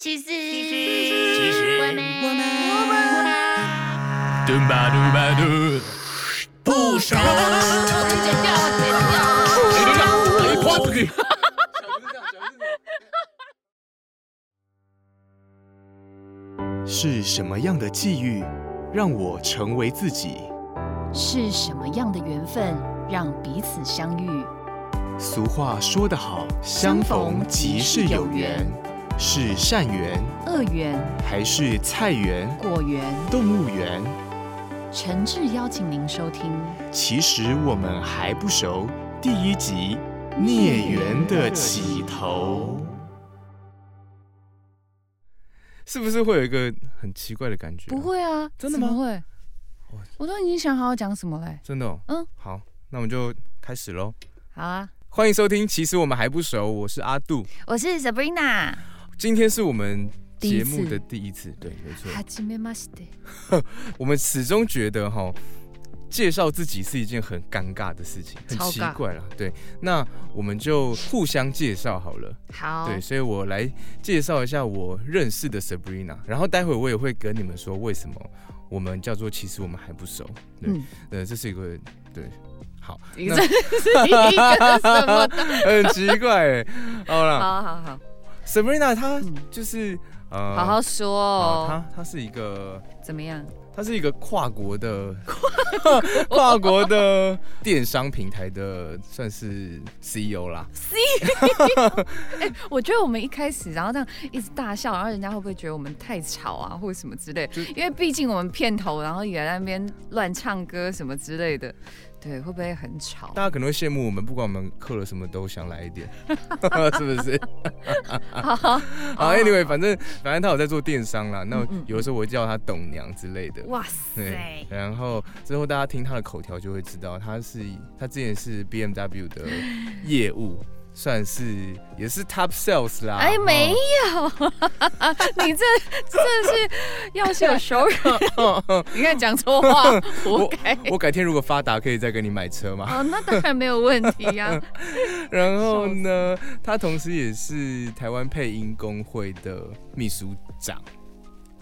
其实，其实我们，我们我们，嘟吧嘟吧嘟，不少。是什么样的际遇，让我成为自己？是什么样的缘分让彼此相遇？俗话说得好，相逢即是有缘。是善缘，恶缘、还是菜园、果园、动物园？诚挚邀请您收听。其实我们还不熟。第一集《孽缘的起头》，是不是会有一个很奇怪的感觉？不，会啊，真的吗会哦？我都已经想好要讲什么嘞。真的、哦。嗯，好，那我们就开始喽。好啊，欢迎收听，其实我们还不熟，我是阿杜。我是 Sabrina。今天是我们第一次节目的第一次，对，没错。はじめまして。我们始终觉得哈，介绍自己是一件很尴尬的事情，很超尬奇怪了。对，那我们就互相介绍好了。好，对，所以我来介绍一下我认识的 Sabrina，然后待会我也会跟你们说为什么我们叫做其实我们还不熟。对，嗯，呃，这是一个对，好，这是一个什么的？很奇怪欸。好了好好好， ，Sabrina 她嗯就是呃，好好说，哦。她她是一个。怎么样？它是一个跨国的跨国的电商平台的，算是 CEO 啦。我觉得我们一开始，然后这样一直大笑，然后人家会不会觉得我们太吵啊，或者什么之类？因为毕竟我们片头，然后也在那边乱唱歌什么之类的，对，会不会很吵？大家可能会羡慕我们，不管我们刻了什么都想来一点，是不是？好，好，Anyway，反正反正他有在做电商啦。那有的时候我会叫他董娘之类的。哇塞，，然后之后大家听他的口条就会知道，他是他之前是 BMW 的业务，算是也是 Top Sales 啦。哎，没哦有，你这真的是要是有熟人，你看讲错话，活该。我改天如果发达，可以再给你买车吗？哦，那当然没有问题呀、然后呢，他同时也是台湾配音工会的秘书长。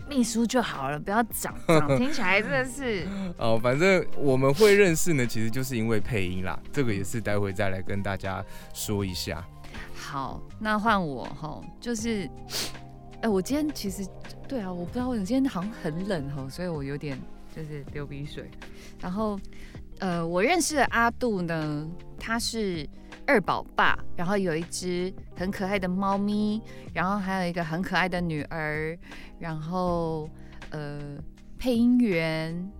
秘书就好了，不要长长，听起来真的是哦，反正我们会认识呢，其实就是因为配音啦。这个也是待会再来跟大家说一下。好。那换我哈，就是，哎、我今天其实对啊，我不知道为什么今天好像很冷哈，所以我有点就是流鼻水。然后，呃，我认识的阿杜呢，他是二宝爸，然后有一只很可爱的猫咪，然后还有一个很可爱的女儿，然后呃，配音员。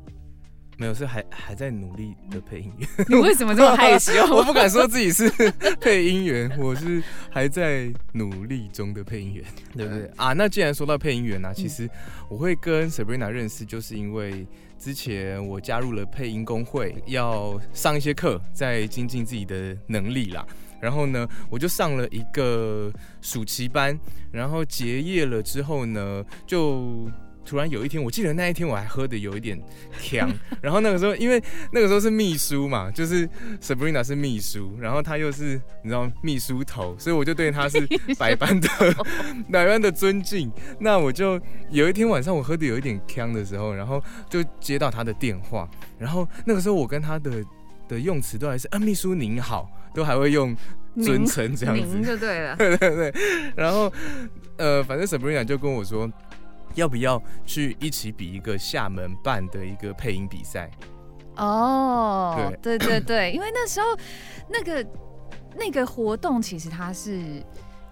没有，是还还在努力的配音员。你为什么这么害羞？我不敢说自己是 配音员，我是还在努力中的配音员，对不对啊？那既然说到配音员呢、啊，其实我会跟 Sabrina 认识，就是因为之前我加入了配音工会，要上一些课，在精进自己的能力啦。然后呢，我就上了一个暑期班，然后结业了之后呢，就突然有一天，我记得那一天我还喝的有一点呛，然后那个时候因为那个时候是秘书嘛，就是 Sabrina 是秘书，然后她又是你知道秘书头，所以我就对她是 百般的 百般的尊敬。那我就有一天晚上我喝的有一点呛的时候，然后就接到她的电话，然后那个时候我跟她的的用词都还是啊秘书您好，都还会用尊称这样子。就对了。对对对，然后呃，反正 Sabrina 就跟我说，要不要去一起比一个厦门办的一个配音比赛？哦，对对对，因为那时候那个那个活动其实它是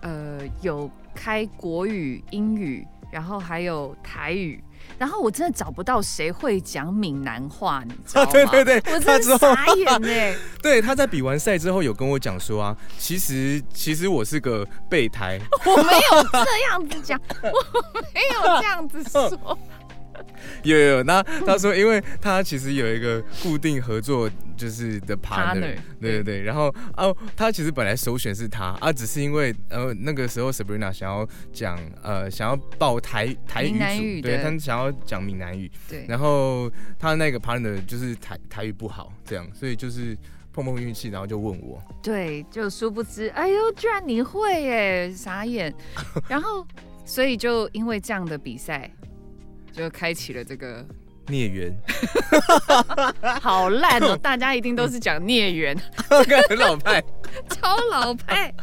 呃有开国语、英语，然后还有台语。然后我真的找不到谁会讲闽南话，你知道吗？对对对我真他之后的傻眼呢。对，他在比完赛之后有跟我讲说啊，其实其实我是个备胎，我没有这样子讲，我没有这样子说。有 有有，那他说，因为他其实有一个固定合作就是的 partner，, Partner，对对对，然后哦，他其实本来首选是他啊，只是因为呃那个时候 Sabrina 想要讲呃想要报台台语组对他想要讲闽南语，对，然后他那个 partner 就是台台语不好，这样，所以就是碰碰运气，然后就问我，对，就殊不知，哎呦，居然你会耶，傻眼。然后所以就因为这样的比赛，就开启了这个孽缘，好烂哦！大家一定都是讲孽缘，很老派。超老派。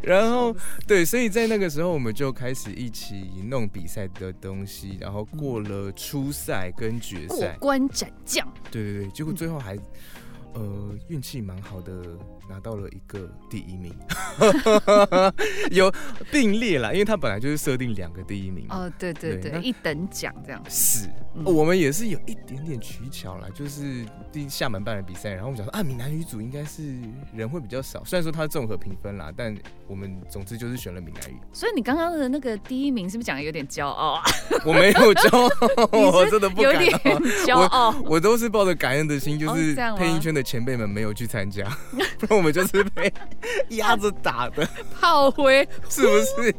然后对，所以在那个时候我们就开始一起弄比赛的东西，然后过了初赛跟决赛过赛，关斩将，对对对，结果最后还。呃，运气蛮好的，拿到了一个第一名，有并列啦，因为他本来就是设定两个第一名嘛。哦，对对对一等奖这样。是，嗯我们也是有一点点取巧啦，就是第厦门办的比赛，然后我们想说啊，闽南语组应该是人会比较少，虽然说它综合评分啦，但我们总之就是选了闽南语。所以你刚刚的那个第一名是不是讲的有点骄傲啊？我没有骄傲，我真的不敢有点哦。骄傲。我都是抱着感恩的心，就是配音圈的前辈们没有去参加，我们就是被 压着打的，炮灰是不是？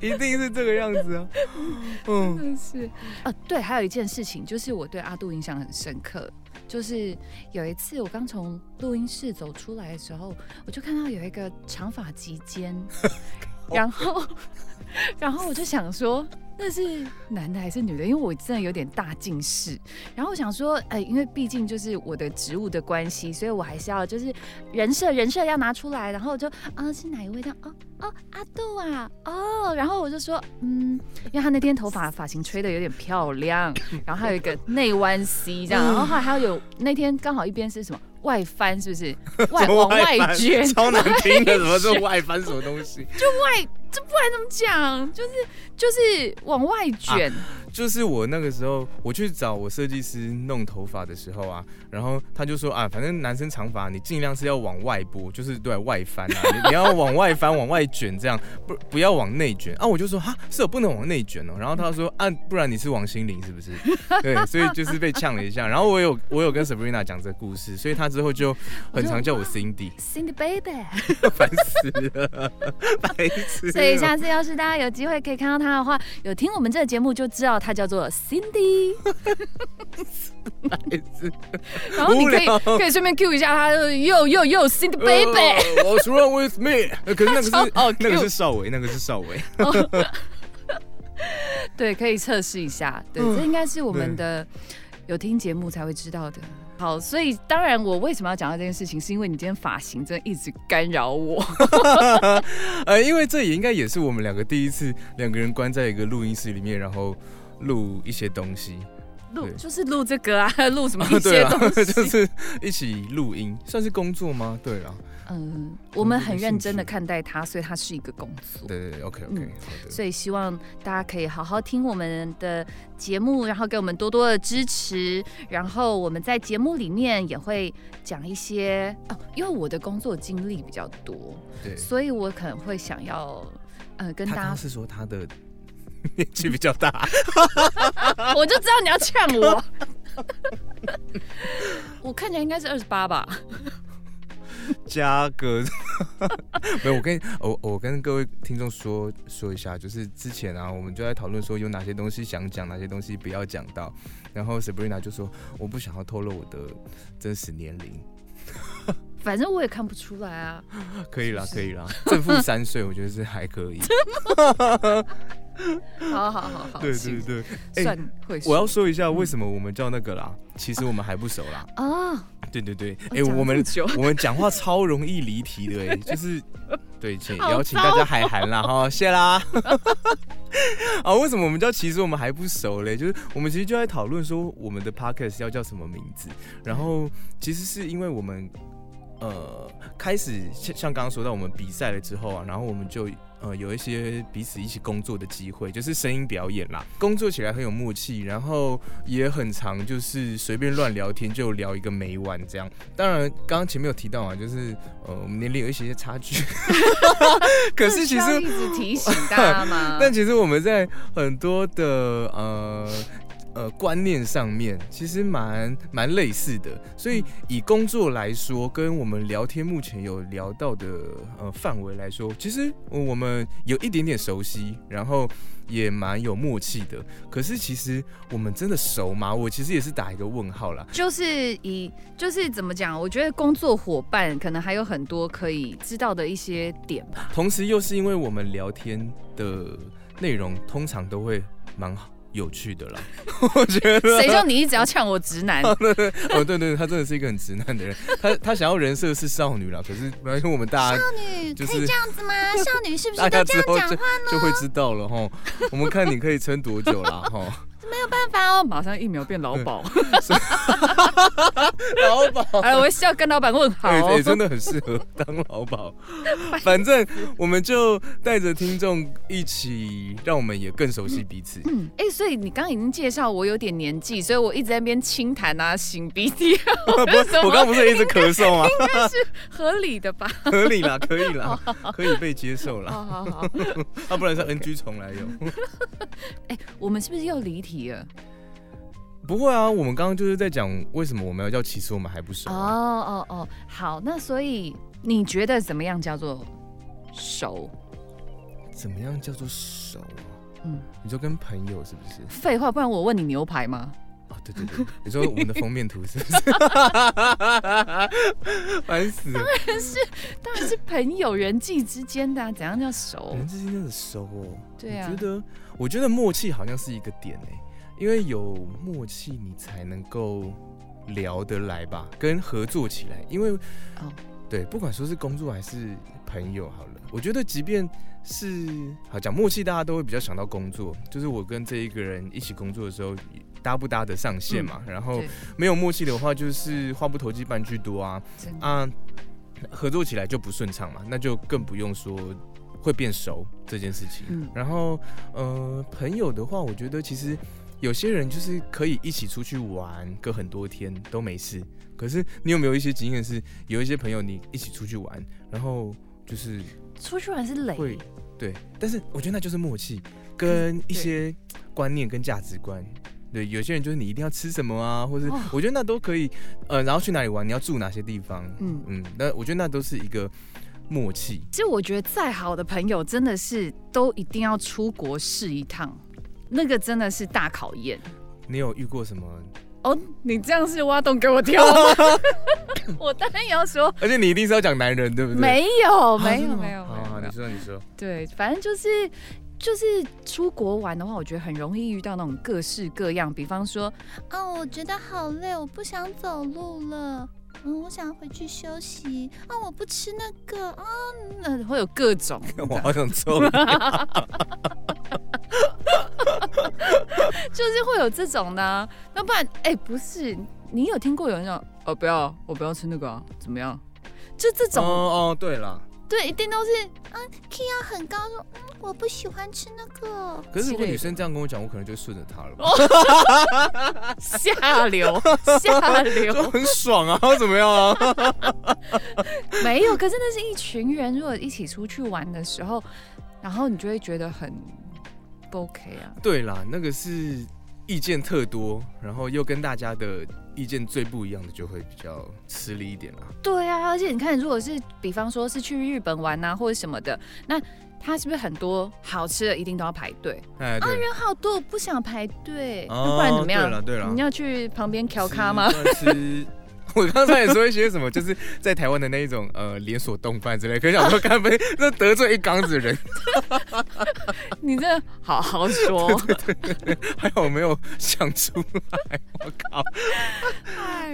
一定是这个样子啊。嗯，真是啊，对，还有一件事情，就是我对阿杜印象很深刻，就是有一次我刚从录音室走出来的时候，我就看到有一个长发及肩，然后，然后我就想说。那是男的还是女的？因为我真的有点大近视，然后我想说，哎、因为毕竟就是我的职务的关系，所以我还是要就是人设人设要拿出来，然后我就啊是哪一位这样？哦哦阿杜啊哦，然后我就说嗯，因为他那天头发发型吹的有点漂亮，然后还有一个内弯 C 这样，然后后来还有那天刚好一边是什么外翻，是不是 外往外卷？超难听的，什么是外翻什么东西？就外这不然怎么讲？就是就是往外卷，就是我那个时候我去找我设计师弄头发的时候啊，然后他就说啊，反正男生长发你尽量是要往外拨，就是对外翻啊，你你要往外翻往外卷这样，不不要往内卷啊。我就说哈，是我不能往内卷哦。然后他说啊，不然你是王心凌是不是？对，所以就是被呛了一下。然后我有我有跟 Sabrina 讲这个故事，所以他之后就很常叫我 Cindy，Cindy Baby。烦死了，白痴了。所以下次要是大家有机会可以看到他的话，有听我们这个节目就知道他叫做 Cindy，然后你可以可以顺便 Q 一下他，又又又 Cindy Baby。呃 What's wrong with me？呃可是那个是 哦那个是邵伟，那个是邵伟。对，可以测试一下。对，嗯这应该是我们的有听节目才会知道的。好，所以当然我为什么要讲到这件事情，是因为你今天发型真的一直干扰我。呃，因为这也应该也是我们两个第一次两个人关在一个录音室里面，然后录一些东西。录就是录这个啊，录什么一些东，西。就是一起录音，算是工作吗？对啊，嗯，我们很认真的看待它，所以它是一个工作。对对对，OK OK。所以希望大家可以好好听我们的节目，然后给我们多多的支持。然后我们在节目里面也会讲一些哦，因为我的工作经历比较多，对，所以我可能会想要呃跟大家，是说他的年纪比较大，我就知道你要呛我。我看起来应该是二十八吧？加个 没有，我跟我我跟各位听众说说一下，就是之前啊，我们就在讨论说有哪些东西想讲，哪些东西不要讲到。然后 Sabrina 就说我不想要透露我的真实年龄，反正我也看不出来啊。可以啦，可以啦，正负三岁，我觉得是还可以。好好好好，对对对，哎算会说。我要说一下为什么我们叫那个啦，其实我们还不熟啦。啊，对对对，哎、我们 我们讲话超容易离题的哎，就是对，请好邀请大家海涵啦哈，谢啦。啊，为什么我们叫其实我们还不熟嘞？就是我们其实就在讨论说我们的 podcast 要叫什么名字，然后其实是因为我们呃开始像像刚刚说到我们比赛了之后啊，然后我们就。呃，有一些彼此一起工作的机会，就是声音表演啦，工作起来很有默契，然后也很常就是随便乱聊天就聊一个没完这样。当然，刚刚前面有提到啊，就是呃我们年龄有一些差距，可是其实一直提醒大家嘛？但其实我们在很多的呃呃观念上面，其实蛮蛮类似的。所以以工作来说，跟我们聊天目前有聊到的呃范围来说，其实呃我们有一点点熟悉，然后也蛮有默契的。可是其实我们真的熟吗？我其实也是打一个问号啦。就是以就是怎么讲？我觉得工作伙伴可能还有很多可以知道的一些点吧。同时又是因为我们聊天的内容通常都会蛮好有趣的啦。我觉得谁叫你一直要呛我直男？哦，对对，他真的是一个很直男的人。他他想要人设是少女啦，可是没关系，我们大家少女就是可以这样子吗？少女是不是都这样讲话呢？就会知道了哈。我们看你可以撑多久啦哈。没有办法哦，马上疫苗变老鸨。老鸨。哎，我是要跟老板问好对真的很适合当老鸨。反正我们就带着听众一起，让我们也更熟悉彼此。嗯，哎、所以你刚刚已经介绍我有点年纪，所以我一直在那边轻弹啊、擤鼻涕啊，不，我刚刚不是一直咳嗽吗？应该是合理的吧？合理啦，可以啦，可以被接受啦。好好好，啊，不然是 NG 重来用。哎、我们是不是又离题了？不会啊，我们刚刚就是在讲为什么我们要叫其实我们还不熟哦啊。哦哦，好，那所以你觉得怎么样叫做熟？怎么样叫做熟啊？嗯，你说跟朋友是不是？废话，不然我问你牛排吗？哦，对对对，你说我们的封面图是不是？烦死了！当然是朋友人际之间的、啊，怎样叫熟？人际之间真的熟哦。对啊我觉得，我觉得默契好像是一个点哎，因为有默契，你才能够聊得来吧，跟合作起来。因为，哦对，不管说是工作还是朋友，好了，我觉得即便是好讲默契，大家都会比较想到工作，就是我跟这一个人一起工作的时候。搭不搭得上线嘛？然后没有默契的话，就是话不投机半句多啊啊，合作起来就不顺畅嘛，那就更不用说会变熟这件事情。嗯然后呃，朋友的话，我觉得其实有些人就是可以一起出去玩个很多天都没事。可是你有没有一些经验是，有一些朋友你一起出去玩，然后就是出去玩是累，会对，但是我觉得那就是默契跟一些观念跟价值观。对，有些人就是你一定要吃什么啊，或者哦我觉得那都可以，呃，然后去哪里玩，你要住哪些地方，嗯嗯，那我觉得那都是一个默契。其实我觉得再好的朋友，真的是都一定要出国试一趟，那个真的是大考验。你有遇过什么？哦，你这样是挖洞给我跳吗？我当然也要说，而且你一定是要讲男人，对不对？没有，没有，没有，好你，说，你说。对，反正就是就是出国玩的话，我觉得很容易遇到那种各式各样，比方说，哦，我觉得好累，我不想走路了。嗯，我想回去休息。啊、我不吃那个啊。那，会有各种，我好想抽你。就是会有这种的啊、那不然，哎、不是，你有听过有人讲，哦，不要，我不要吃那个啊，怎么样？就这种，哦哦，对了，对，一定都是 Kia 很高说，嗯，我不喜欢吃那个。可是如果女生这样跟我讲，我可能就顺着她了吧，下流，下流就。很爽啊，怎么样啊？没有，可是那是一群人，如果一起出去玩的时候，然后你就会觉得很不 OK 啊。对啦，那个是意见特多，然后又跟大家的意见最不一样的，就会比较吃力一点啦。对啊，而且你看，如果是比方说是去日本玩啊，或者什么的，那他是不是很多好吃的一定都要排队？哎，啊，人好多，我不想排队，哦那不然怎么样？对了对了你要去旁边调咖吗？吃？吃我刚才也说一些什么，就是在台湾的那一种呃连锁动漫之类，可是想说干杯，那得罪一缸子人，你这 好好说。还好我没有想出来，我靠，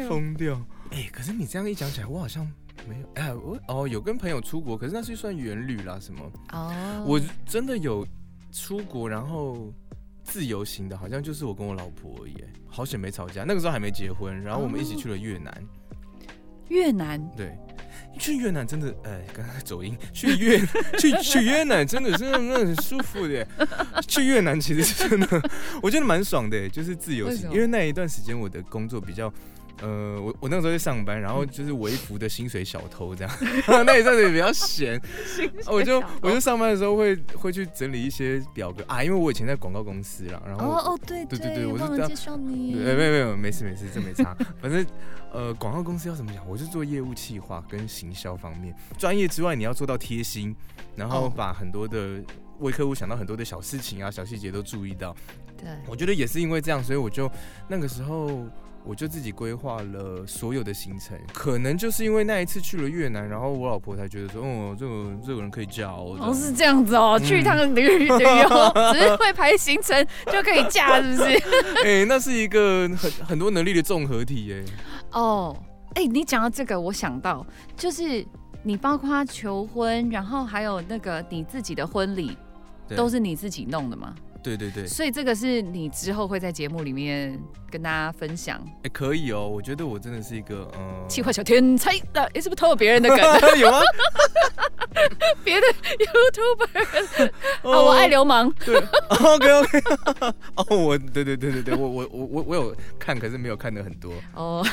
疯掉！哎、可是你这样一讲起来，我好像没有，哎，我哦有跟朋友出国，可是那是算远旅啦什么，哦我真的有出国，然后自由行的，好像就是我跟我老婆而已，哎好险没吵架，那个时候还没结婚，然后我们一起去了越南，越南对。去越南真的，哎，刚才走音。去越 去去越南真的真的真的很舒服的。去越南其实是真的，我觉得蛮爽的，就是自由行。因为那一段时间我的工作比较，呃，我我那个时候在上班，然后就是微服的薪水小偷这样，那一阵子也比较闲，我就我就上班的时候会会去整理一些表格。啊，因为我以前在广告公司啦，然后哦哦，对对对对我是这样介绍你。对，没有没有，没事没事，这没差。反正呃，广告公司要怎么讲，我是做业务企划跟行销方面，专业之外你要做到贴心，然后哦。把很多的为客户想到很多的小事情啊、小细节都注意到。对，我觉得也是因为这样，所以我就那个时候我就自己规划了所有的行程。可能就是因为那一次去了越南，然后我老婆才觉得说，哦，这个这个人可以嫁哦。哦，是这样子哦，去一趟旅旅游，只是会排行程就可以嫁，是不是？哎、那是一个很很多能力的综合体哎。哦，哎、你讲到这个，我想到就是你包括求婚，然后还有那个你自己的婚礼，都是你自己弄的吗？对对对，所以这个是你之后会在节目里面跟大家分享。哎、可以哦。我觉得我真的是一个嗯，气化小天才的，哎、是不是偷了别人的梗？有啊？别的 YouTuber 哦，我爱流氓。对，OK OK，哦，我对对对对对，我我我我我有看，可是没有看的很多。哦，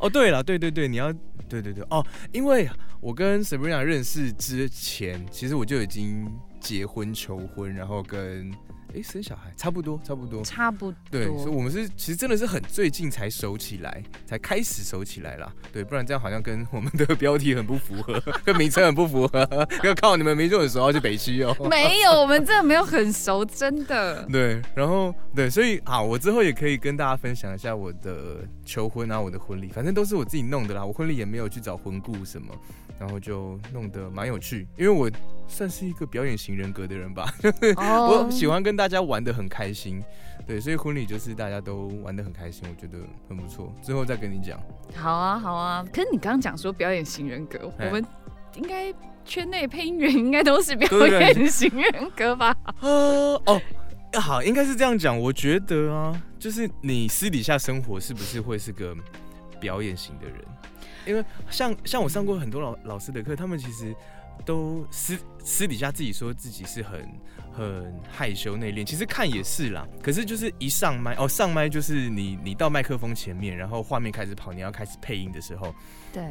哦，对了，对对对，你要对对对哦，因为我跟 Sabrina 认识之前，其实我就已经结婚求婚，然后跟哎生小孩，差不多差不多。差不多。对，所以我们是其实真的是很最近才熟起来，才开始熟起来啦。对，不然这样好像跟我们的标题很不符合，跟名称很不符合。要靠你们名就很熟，要去北区哦。没有，我们真的没有很熟，真的。对，然后对，所以好，我之后也可以跟大家分享一下我的求婚啊，我的婚礼，反正都是我自己弄的啦。我婚礼也没有去找婚顾什么，然后就弄得蛮有趣，因为我算是一个表演型人格的人吧，哦我喜欢跟大家玩的很开心。对，所以婚礼就是大家都玩的很开心，我觉得很不错。之后再跟你讲。好啊，好啊。可是你刚刚讲说表演型人格，哎我们应该圈内配音员应该都是表演演型人格吧？呃 哦，好，应该是这样讲。我觉得啊，就是你私底下生活是不是会是个表演型的人？因为像像我上过很多老老师的课，他们其实都私私底下自己说自己是很很害羞内敛，其实看也是啦。可是就是一上麦哦，上麦就是你你到麦克风前面，然后画面开始跑，你要开始配音的时候，对，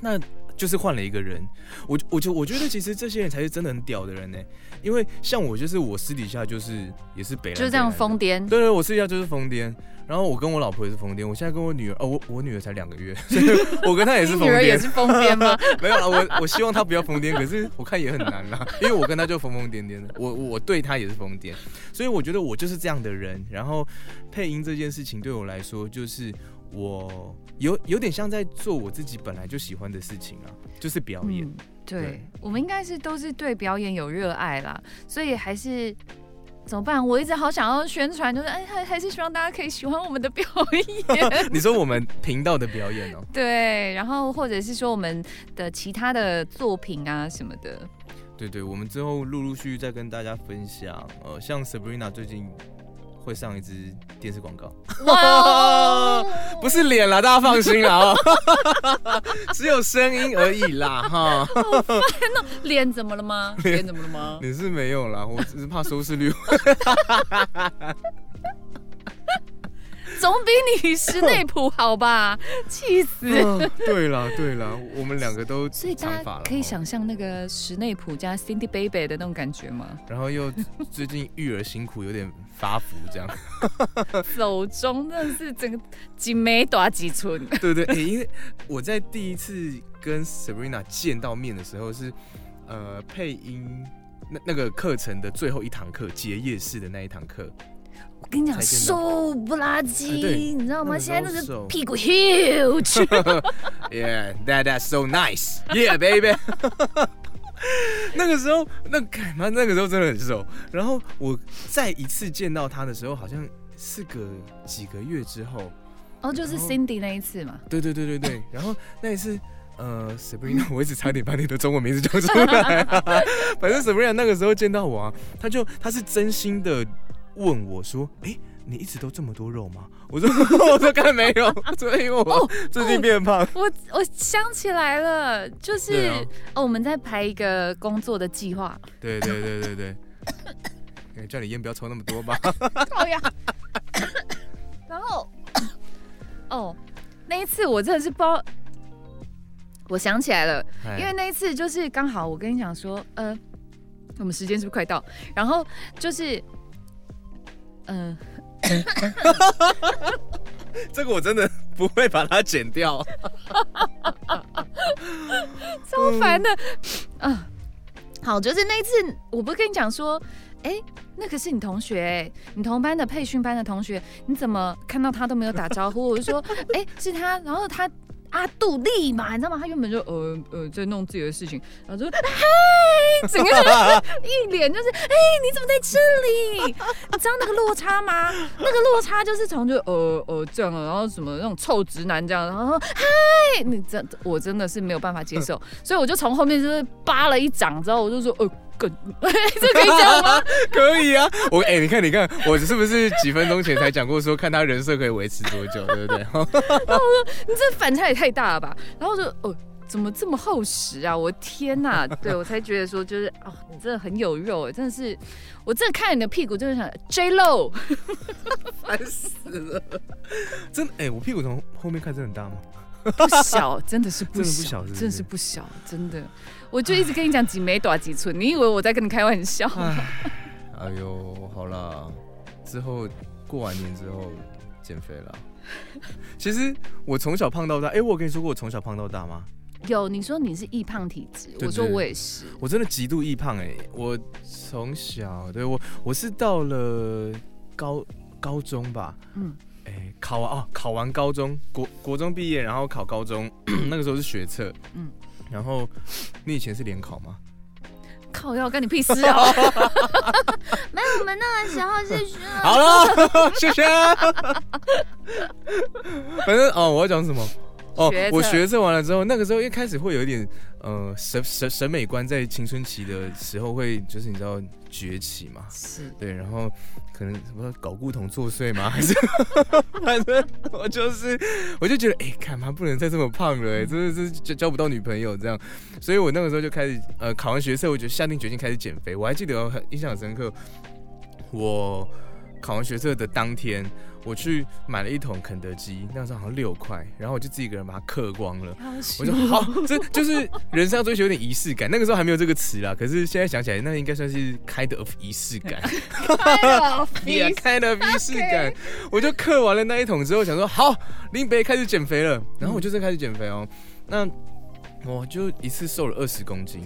那就是换了一个人。我我就我觉得其实这些人才是真的很屌的人呢，因为像我就是我私底下就是也是北兰就这样疯癫。对对，我私底下就是疯癫。然后我跟我老婆也是疯癫，我现在跟我女儿哦，我我女儿才两个月，所以我跟她也是疯癫。女儿也是疯癫吗？没有啦，我我希望她不要疯癫，可是我看也很难啦，因为我跟她就疯疯癫癫的，我我对她也是疯癫，所以我觉得我就是这样的人。然后配音这件事情对我来说，就是我有有点像在做我自己本来就喜欢的事情啊，就是表演。嗯，对对，我们应该是都是对表演有热爱啦，所以还是怎么办？我一直好想要宣传，就是哎，还还是希望大家可以喜欢我们的表演。你说我们频道的表演哦、对，然后或者是说我们的其他的作品啊什么的。对对，我们之后陆陆续续再跟大家分享。呃，像 Sabrina 最近会上一支电视广告，哇哦，不是脸啦，大家放心啦哦，只有声音而已啦哈。脸怎么了吗？脸怎么了吗？你是没有啦，我只是怕收视率。总比你室内谱好吧？气死！嗯对了对了，我们两个都 所以大可以想象那个室内普加 Cindy Baby 的那种感觉吗？然后又最近育儿辛苦，有点发福这样。手中真的是整个几枚大几寸。对对，诶因为我在第一次跟 Sabrina 见到面的时候是，呃，配音那那个课程的最后一堂课，结业式的那一堂课。我跟你讲，瘦不拉几，你知道吗？那个现在那个屁股 huge。Yeah, that that's so nice. Yeah, baby. 那个时候，那干嘛？那个时候真的很瘦。然后我再一次见到他的时候，好像是个几个月之后。哦，就是 Cindy 那一次嘛。对对对对对。然后那一次，呃，Sabrina，我一直差点把你的中文名字叫出来、反正 Sabrina 那个时候见到我啊，他就他是真心的问我说：“哎、你一直都这么多肉吗？” 我说：“ 我说刚才没有，所以我哦最近变胖。我我想起来了，就是、啊哦，我们在排一个工作的计划。对对对对对。哎叫你烟不要抽那么多吧。靠呀！然后，哦，那一次我真的是不知道，我想起来了，哎因为那一次就是刚好我跟你讲说，呃，我们时间是不是快到？然后就是，嗯、这个我真的不会把它剪掉。超烦的，啊、好，就是那次，我不是跟你讲说，哎、那个是你同学、哎，你同班的培训班的同学，你怎么看到他都没有打招呼？我就说，哎、是他，然后他。阿杜立马，你知道吗？他原本就呃呃在弄自己的事情，然后就嗨，整个人 一脸就是哎、你怎么在这里？你知道那个落差吗？那个落差就是从就呃呃这样啊，然后什么那种臭直男这样，然后嗨，你真我真的是没有办法接受，所以我就从后面就是扒了一掌之后，我就说呃。更 这可以讲吗？可以啊，我哎、你看你看，我是不是几分钟前才讲过说，看他人设可以维持多久，对不对 那我说？你这反差也太大了吧？然后就哦，怎么这么厚实啊？我的天呐！对我才觉得说，就是哦，你真的很有肉哎，真的是，我真的看你的屁股，就是想 J Lo，烦死了，真的哎、我屁股从后面看真的很大吗？不小，真的是不小，真的是不小，真的。我就一直跟你讲几枚短几寸，你以为我在跟你开玩笑？唉，哎呦，好啦，之后过完年之后减肥了。其实我从小胖到大，哎、我有跟你说过我从小胖到大吗？有你说你是易胖体质，我说我也是。我真的极度易胖哎、我从小对我我是到了高高中吧，嗯，哎、考完哦，考完高中，国国中毕业，然后考高中，那个时候是学测，嗯嗯，然后你以前是联考吗？靠要干你屁事哦！没有，我们那个时候是学，好了，谢谢。反正哦，我要讲什么？哦我学测完了之后，那个时候一开始会有一点呃审审审美观在青春期的时候会就是你知道崛起嘛，是对，然后可能什么搞故同作祟吗？还是反正我就是我就觉得哎，干嘛不能再这么胖了、哎，真的是交交不到女朋友这样，所以我那个时候就开始呃考完学测，我就下定决心开始减肥。我还记得很印象很深刻，我考完学测的当天，我去买了一桶肯德基，那时候好像六块，然后我就自己一个人把它嗑光了。我说好，这就是人生要追求有点仪式感。那个时候还没有这个词啦，可是现在想起来，那应该算是开的仪式感。也开了仪式感，我就嗑完了那一桶之后，想说好，林北开始减肥了，然后我就在开始减肥哦。那我就一次瘦了二十公斤。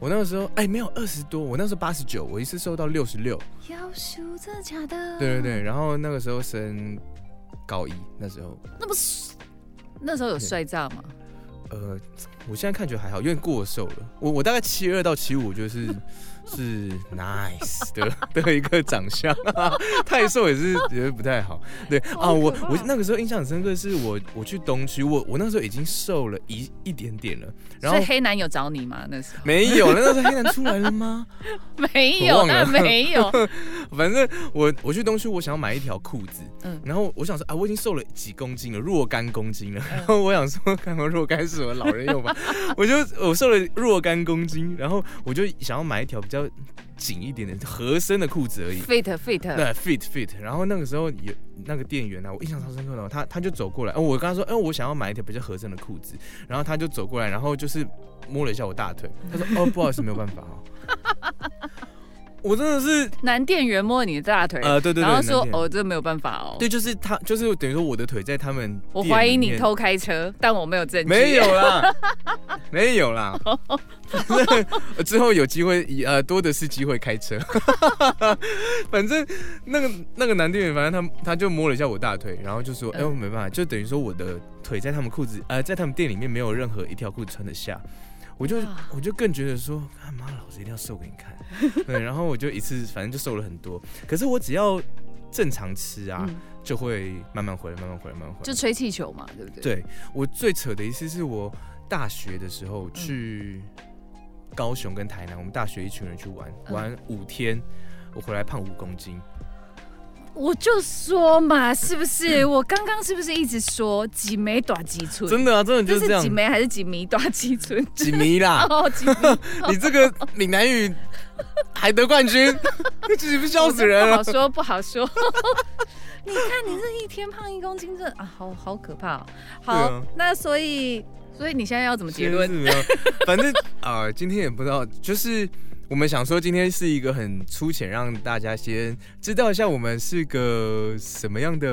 我那个时候哎没有二十多，我那时候八十九，我一次瘦到六十六。要输，真的假的？对对对，然后那个时候升高一，那时候那不是那时候有帅炸吗？呃，我现在看觉得还好，因为过瘦了。我我大概七二到七五，就是是 nice 的 的一个长相，太瘦也是觉得不太好。对啊，我我那个时候印象很深刻，是我我去东区，我我那时候已经瘦了一一点点了，然后黑男有找你吗？那时候没有了，那时候黑男出来了吗？没有，那没有。反正我我去东区，我想要买一条裤子，嗯然后我想说啊，我已经瘦了几公斤了，若干公斤了，然后我想说，看我若干是什么老人用吧，我就我瘦了若干公斤，然后我就想要买一条比较紧一点点合身的裤子而已。fit fit，对，fit fit，然后那个时候有那个店员啊，我印象超深刻的哦，他他就走过来，哦，我跟他说，哎、我想要买一条比较合身的裤子，然后他就走过来，然后就是摸了一下我大腿，他说，哦，不好意思，没有办法哦，我真的是男店员摸你的大腿，呃，对对对，然后说哦，这没有办法哦。对，就是他，就是等于说我的腿在他们，我怀疑你，偷开车，但我没有证据。没有啦，没有啦，反 正之后有机会，呃，多的是机会开车。反正那个那个男店员，反正他他就摸了一下我大腿，然后就说，哎、嗯我没办法，就等于说我的腿在他们裤子，呃，在他们店里面没有任何一条裤子穿得下。我就我就更觉得说，干妈老子一定要瘦给你看，对，然后我就一次反正就瘦了很多，可是我只要正常吃啊，嗯，就会慢慢回来，慢慢回来，慢慢回来。就吹气球嘛，对不对？对我最扯的一次是我大学的时候去高雄跟台南，我们大学一群人去玩，嗯玩五天，我回来胖五公斤。我就说嘛，是不是？我刚刚是不是一直说几枚短几寸？真的啊，真的就是这样是几。枚还是几米短几寸？几米啦？哦，几米，你这个闽南语还得冠军，这岂不笑死人了？不好说，不好说。你看，你这一天胖一公斤，这啊，好好可怕、哦。好，啊那所以，所以你现在要怎么结论？反正啊、今天也不知道，就是我们想说今天是一个很粗浅，让大家先知道一下我们是个什么样的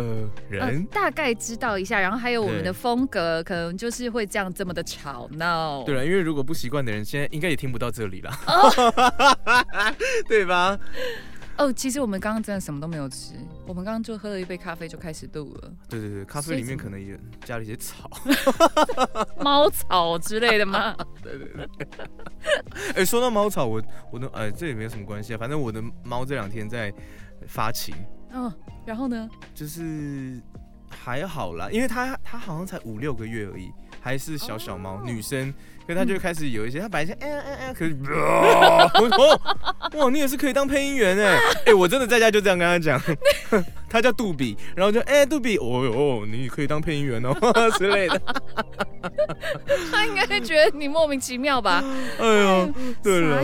呃人。大概知道一下，然后还有我们的风格，可能就是会这样这么的吵闹。对了，因为如果不习惯的人，现在应该也听不到这里了，哦 对吧？哦，其实我们刚刚真的什么都没有吃，我们刚刚就喝了一杯咖啡就开始录了，对对对，咖啡里面可能也加了一些草。猫草之类的吗？哎、说到猫草，我我的哎，这也没有什么关系啊，反正我的猫这两天在发情，嗯，然后呢？就是还好啦，因为它它好像才五六个月而已，还是小小猫，哦女生，所以他就开始有一些，他本来是哎哎哎，可是，我说哦哇，你也是可以当配音员哎，哎，我真的在家就这样跟他讲，他叫杜比，然后就哎杜比，哦哟，你可以当配音员哦之类的，他应该会觉得你莫名其妙吧？哎呦，对了，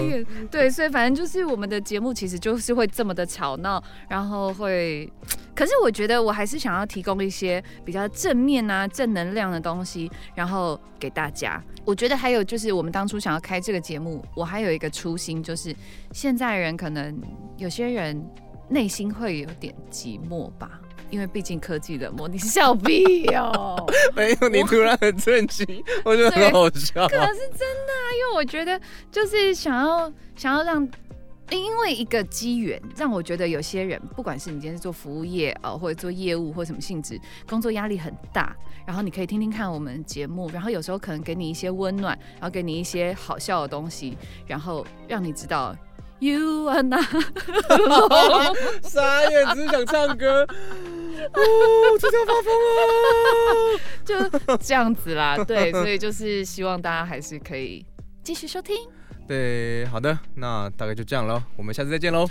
对，所以反正就是我们的节目其实就是会这么的吵闹，然后会，可是我觉得我还是想要提供一些比较正面啊、正能量的东西，然后给大家。我觉得还有就是我们当初想要开这个节目，我还有一个初心，就是现在人可能有些人内心会有点寂寞吧。因为毕竟科技冷漠，你笑屁哦！没有，你突然很震惊，我觉得很好笑。可是真的啊，因为我觉得就是想要想要让，因为一个机缘，让我觉得有些人，不管是你今天是做服务业呃，或者做业务或什么性质，工作压力很大，然后你可以听听看我们节目，然后有时候可能给你一些温暖，然后给你一些好笑的东西，然后让你知道。You are not 傻眼，只是想唱歌。哦，这叫发疯了。就这样子啦，对，所以就是希望大家还是可以继续收听。对，好的，那大概就这样喽，我们下次再见喽。